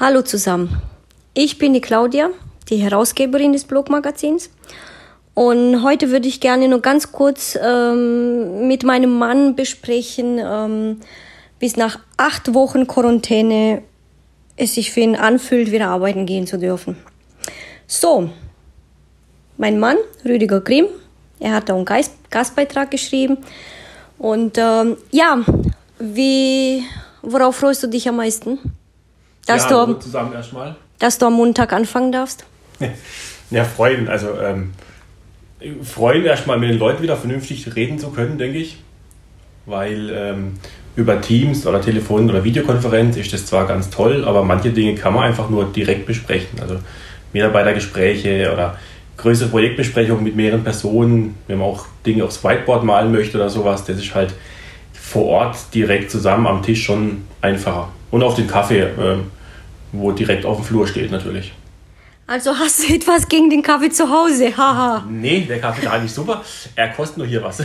Hallo zusammen. Ich bin die Claudia, die Herausgeberin des Blogmagazins. Und heute würde ich gerne nur ganz kurz ähm, mit meinem Mann besprechen, ähm, bis nach acht Wochen Quarantäne es sich für ihn anfühlt, wieder arbeiten gehen zu dürfen. So, mein Mann, Rüdiger Grimm, er hat da einen Gastbeitrag geschrieben. Und ähm, ja, wie, worauf freust du dich am meisten? Dass, ja, du, zusammen erstmal. dass du am Montag anfangen darfst? Ja, freuen. Also ähm, freuen erstmal mit den Leuten wieder vernünftig reden zu können, denke ich. Weil ähm, über Teams oder Telefon- oder Videokonferenz ist das zwar ganz toll, aber manche Dinge kann man einfach nur direkt besprechen. Also Mitarbeitergespräche oder größere Projektbesprechungen mit mehreren Personen, wenn man auch Dinge aufs Whiteboard malen möchte oder sowas, das ist halt vor Ort direkt zusammen am Tisch schon einfacher. Und auf den Kaffee. Ähm, wo direkt auf dem Flur steht natürlich. Also hast du etwas gegen den Kaffee zu Hause? Haha. nee, der Kaffee ist eigentlich super. Er kostet nur hier was.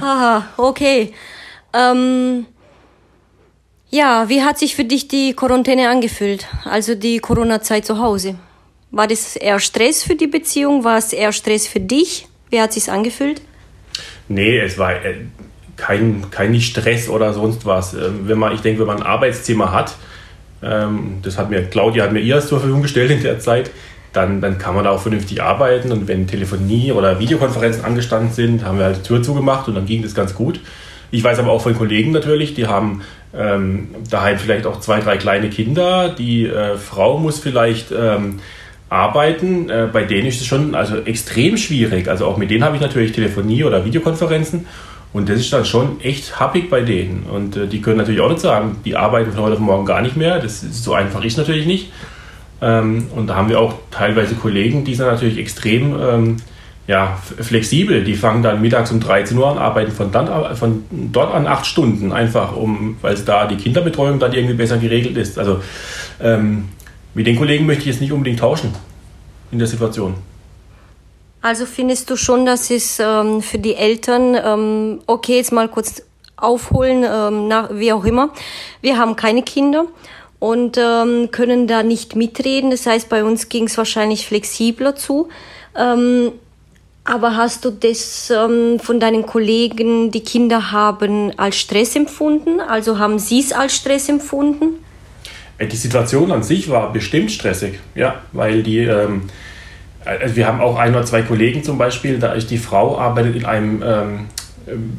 Haha, okay. Ähm, ja, wie hat sich für dich die Quarantäne angefühlt? Also die Corona-Zeit zu Hause? War das eher Stress für die Beziehung? War es eher Stress für dich? Wie hat sich angefühlt? Nee, es war äh, kein, kein Stress oder sonst was. Ähm, wenn man, ich denke, wenn man ein Arbeitszimmer hat, ähm, das hat mir, Claudia hat mir ihr zur Verfügung gestellt in der Zeit. Dann, dann kann man da auch vernünftig arbeiten. Und wenn Telefonie oder Videokonferenzen angestanden sind, haben wir halt die Tür zugemacht und dann ging das ganz gut. Ich weiß aber auch von Kollegen natürlich, die haben ähm, daheim vielleicht auch zwei, drei kleine Kinder. Die äh, Frau muss vielleicht ähm, arbeiten. Äh, bei denen ist es schon also extrem schwierig. Also auch mit denen habe ich natürlich Telefonie oder Videokonferenzen. Und das ist dann schon echt happig bei denen. Und äh, die können natürlich auch nicht sagen, die arbeiten von heute auf morgen gar nicht mehr. Das ist so einfach ist natürlich nicht. Ähm, und da haben wir auch teilweise Kollegen, die sind natürlich extrem ähm, ja, flexibel. Die fangen dann mittags um 13 Uhr an, arbeiten von, dann, von dort an acht Stunden, einfach um, weil da die Kinderbetreuung dann irgendwie besser geregelt ist. Also ähm, mit den Kollegen möchte ich jetzt nicht unbedingt tauschen in der Situation. Also findest du schon, dass es ähm, für die Eltern, ähm, okay, jetzt mal kurz aufholen, ähm, nach, wie auch immer. Wir haben keine Kinder und ähm, können da nicht mitreden. Das heißt, bei uns ging es wahrscheinlich flexibler zu. Ähm, aber hast du das ähm, von deinen Kollegen, die Kinder haben, als Stress empfunden? Also haben sie es als Stress empfunden? Äh, die Situation an sich war bestimmt stressig, ja, weil die ähm, also wir haben auch ein oder zwei Kollegen zum Beispiel, da ist die Frau arbeitet in einem ähm,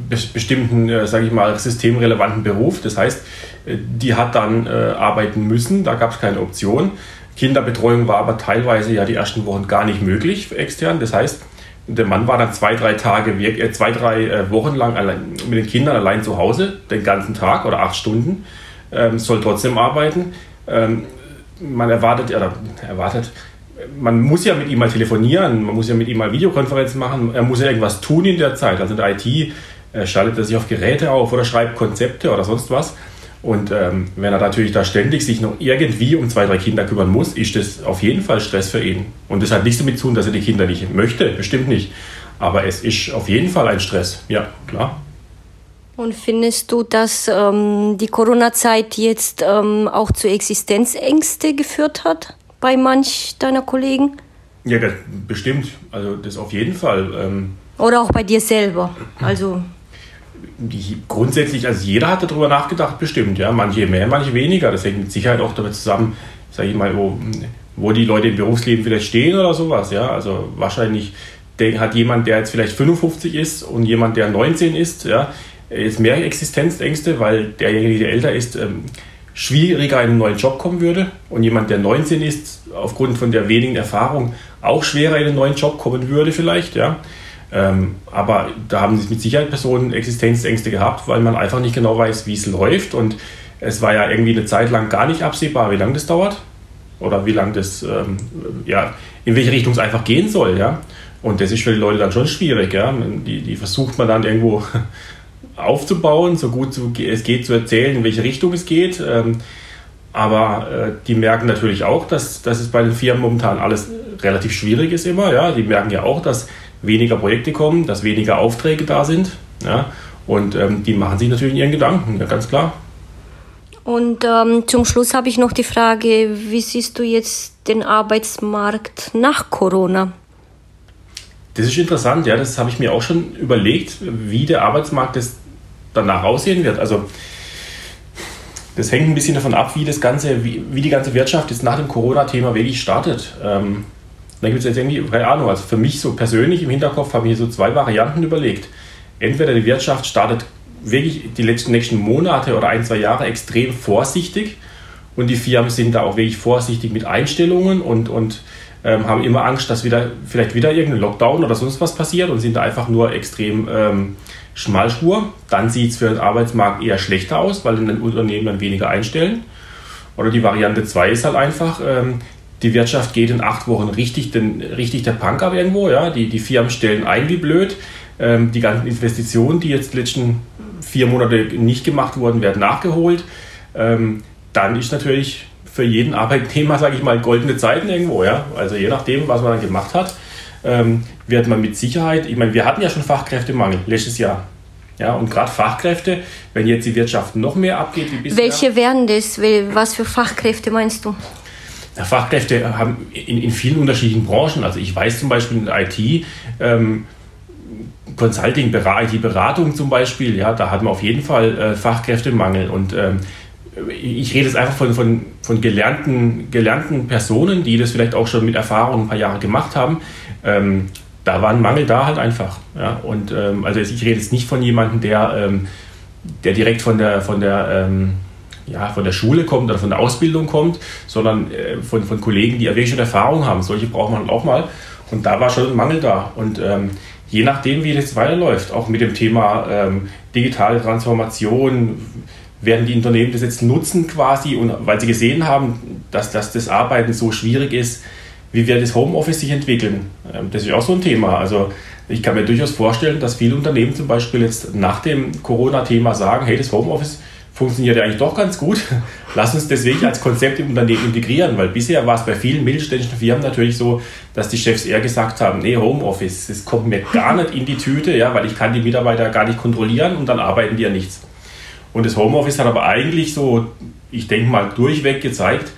bestimmten, äh, sage ich mal, systemrelevanten Beruf. Das heißt, äh, die hat dann äh, arbeiten müssen, da gab es keine Option. Kinderbetreuung war aber teilweise ja die ersten Wochen gar nicht möglich extern. Das heißt, der Mann war dann zwei, drei Tage, äh, zwei, drei äh, Wochen lang allein, mit den Kindern allein zu Hause, den ganzen Tag oder acht Stunden, ähm, soll trotzdem arbeiten. Ähm, man erwartet, oder erwartet, man muss ja mit ihm mal telefonieren, man muss ja mit ihm mal Videokonferenzen machen, er muss ja irgendwas tun in der Zeit. Also in der IT äh, schaltet er sich auf Geräte auf oder schreibt Konzepte oder sonst was. Und ähm, wenn er natürlich da ständig sich noch irgendwie um zwei, drei Kinder kümmern muss, ist das auf jeden Fall Stress für ihn. Und das hat nichts damit zu tun, dass er die Kinder nicht möchte, bestimmt nicht. Aber es ist auf jeden Fall ein Stress, ja, klar. Und findest du, dass ähm, die Corona-Zeit jetzt ähm, auch zu Existenzängste geführt hat? Bei manch deiner Kollegen? Ja, das bestimmt. Also das auf jeden Fall. Ähm, Oder auch bei dir selber. Also die, grundsätzlich, also jeder hat darüber nachgedacht, bestimmt. Ja, manche mehr, manche weniger. Das hängt mit Sicherheit auch damit zusammen, sage ich mal, wo, wo die Leute im Berufsleben vielleicht stehen oder sowas. Ja, also wahrscheinlich hat jemand, der jetzt vielleicht 55 ist und jemand, der 19 ist, ja, jetzt mehr Existenzängste, weil derjenige, der älter ist, ähm, schwieriger in einen neuen Job kommen würde und jemand, der 19 ist, aufgrund von der wenigen Erfahrung auch schwerer in einen neuen Job kommen würde vielleicht, ja. Ähm, aber da haben sich mit Sicherheit Personen Existenzängste gehabt, weil man einfach nicht genau weiß, wie es läuft und es war ja irgendwie eine Zeit lang gar nicht absehbar, wie lange das dauert oder wie lange das, ähm, ja, in welche Richtung es einfach gehen soll, ja. Und das ist für die Leute dann schon schwierig, ja. Die, die versucht man dann irgendwo aufzubauen, so gut es geht zu erzählen, in welche Richtung es geht. Ähm, aber äh, die merken natürlich auch, dass, dass es bei den Firmen momentan alles relativ schwierig ist immer. Ja? Die merken ja auch, dass weniger Projekte kommen, dass weniger Aufträge da sind. Ja? Und ähm, die machen sich natürlich in ihren Gedanken, ja, ganz klar. Und ähm, zum Schluss habe ich noch die Frage, wie siehst du jetzt den Arbeitsmarkt nach Corona? Das ist interessant, ja, das habe ich mir auch schon überlegt, wie der Arbeitsmarkt das danach aussehen wird. Also das hängt ein bisschen davon ab, wie das ganze, wie, wie die ganze Wirtschaft jetzt nach dem Corona-Thema wirklich startet. Ähm, da gibt es jetzt irgendwie, keine Ahnung, also für mich so persönlich im Hinterkopf habe ich so zwei Varianten überlegt. Entweder die Wirtschaft startet wirklich die letzten nächsten Monate oder ein, zwei Jahre extrem vorsichtig und die Firmen sind da auch wirklich vorsichtig mit Einstellungen und, und ähm, haben immer Angst, dass wieder vielleicht wieder irgendein Lockdown oder sonst was passiert und sind da einfach nur extrem ähm, Schmalspur. Dann sieht es für den Arbeitsmarkt eher schlechter aus, weil dann Unternehmen dann weniger einstellen. Oder die Variante 2 ist halt einfach, ähm, die Wirtschaft geht in acht Wochen richtig, den, richtig der Punk ab irgendwo. Ja? Die, die Firmen stellen ein wie blöd. Ähm, die ganzen Investitionen, die jetzt letzten vier Monate nicht gemacht wurden, werden nachgeholt. Ähm, dann ist natürlich für jeden Arbeitnehmer, sage ich mal, goldene Zeiten irgendwo. Ja? Also je nachdem, was man dann gemacht hat, ähm, wird man mit Sicherheit, ich meine, wir hatten ja schon Fachkräftemangel letztes Jahr. Ja, und gerade Fachkräfte, wenn jetzt die Wirtschaft noch mehr abgeht wie bisher. Welche wären das? Was für Fachkräfte meinst du? Ja, Fachkräfte haben in, in, vielen unterschiedlichen Branchen. Also ich weiß zum Beispiel in IT, ähm, Consulting, IT-Beratung zum Beispiel, ja, da hat man auf jeden Fall äh, Fachkräftemangel. Und ähm, ich rede jetzt einfach von, von, von gelernten, gelernten Personen, die das vielleicht auch schon mit Erfahrung ein paar Jahre gemacht haben. Ähm, da war ein Mangel da halt einfach. Ja? Und ähm, also ich rede jetzt nicht von jemandem, der, ähm, der direkt von der, von der ähm, ja, von der Schule kommt oder von der Ausbildung kommt, sondern äh, von, von Kollegen, die ja wirklich schon Erfahrung haben. Solche braucht man auch mal. Und da war schon ein Mangel da. Und ähm, je nachdem, wie das weiterläuft, auch mit dem Thema ähm, digitale Transformation, werden die Unternehmen das jetzt nutzen quasi und weil sie gesehen haben, dass, dass das Arbeiten so schwierig ist, wie wird das Homeoffice sich entwickeln? Ähm, das ist auch so ein Thema. Also ich kann mir durchaus vorstellen, dass viele Unternehmen zum Beispiel jetzt nach dem Corona-Thema sagen, hey, das Homeoffice funktioniert ja eigentlich doch ganz gut. Lass uns deswegen als Konzept im Unternehmen integrieren, weil bisher war es bei vielen mittelständischen Firmen natürlich so, dass die Chefs eher gesagt haben, nee, Homeoffice, das kommt mir gar nicht in die Tüte, ja, weil ich kann die Mitarbeiter gar nicht kontrollieren und dann arbeiten die ja nichts. Und das Homeoffice hat aber eigentlich so, ich denke mal, durchweg gezeigt,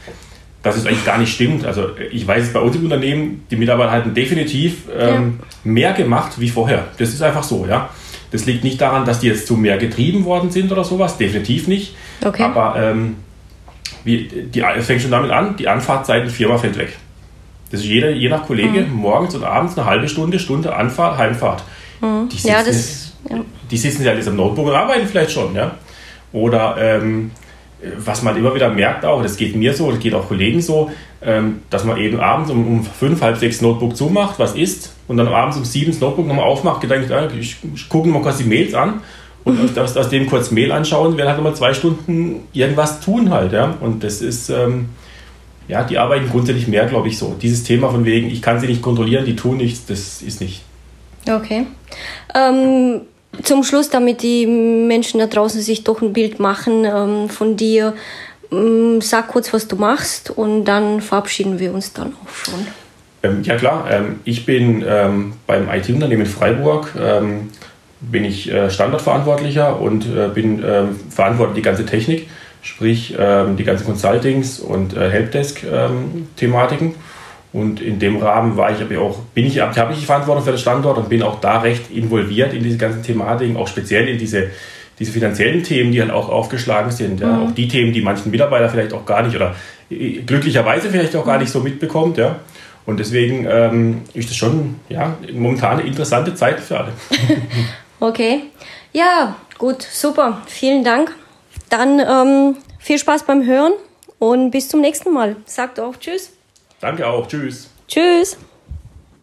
dass es eigentlich gar nicht stimmt. Also ich weiß es bei uns im Unternehmen, die Mitarbeiter hatten definitiv ähm, ja. mehr gemacht wie vorher. Das ist einfach so, ja. Das liegt nicht daran, dass die jetzt zu mehr getrieben worden sind oder sowas, definitiv nicht. Okay. Aber ähm, wie, die, es fängt schon damit an, die Anfahrtzeit in die Firma fällt weg. Das ist jeder, je nach Kollege mhm. morgens und abends eine halbe Stunde, Stunde Anfahrt, Heimfahrt. Mhm. Die, sitzen, ja, das, ja. die sitzen ja jetzt am Notebook und arbeiten vielleicht schon, ja. Oder ähm, was man immer wieder merkt auch, das geht mir so, das geht auch Kollegen so, ähm, dass man eben abends um, um fünf, halb sechs Notebook zumacht, was isst und dann abends um sieben das Notebook nochmal aufmacht, gedacht, ah, ich, ich gucke mal kurz die Mails an und aus, aus, dem kurz Mail anschauen, werden halt nochmal zwei Stunden irgendwas tun halt, ja. Und das ist, ähm, ja, die arbeiten grundsätzlich mehr, glaube ich, so. Dieses Thema von wegen, ich kann sie nicht kontrollieren, die tun nichts, das ist nicht. Okay. Ähm, zum Schluss, damit die Menschen da draußen sich doch ein Bild machen ähm, von dir, ähm, sag kurz, was du machst und dann verabschieden wir uns dann auch schon. Ähm, ja klar, ähm, ich bin ähm, beim IT-Unternehmen Freiburg, ähm, bin ich äh, Standortverantwortlicher und äh, bin äh, verantwortlich die ganze Technik, sprich die ganzen Consultings und äh, Helpdesk-Thematiken. Und in dem Rahmen war ich aber auch, bin ich, habe ich die Verantwortung für den Standort und bin auch da recht involviert in diese ganzen Thematiken, auch speziell in diese, diese finanziellen Themen, die halt auch aufgeschlagen sind. Ja. Mhm. Auch die Themen, die manchen Mitarbeiter vielleicht auch gar nicht oder äh, glücklicherweise vielleicht auch gar nicht so mitbekommt. Ja. Und deswegen ähm, ist das schon ja, momentan eine interessante Zeit für alle. okay. Ja, gut, super. Vielen Dank. Dann ähm, viel Spaß beim Hören und bis zum nächsten Mal. Sagt auch Tschüss. Danke auch. Tschüss. Tschüss.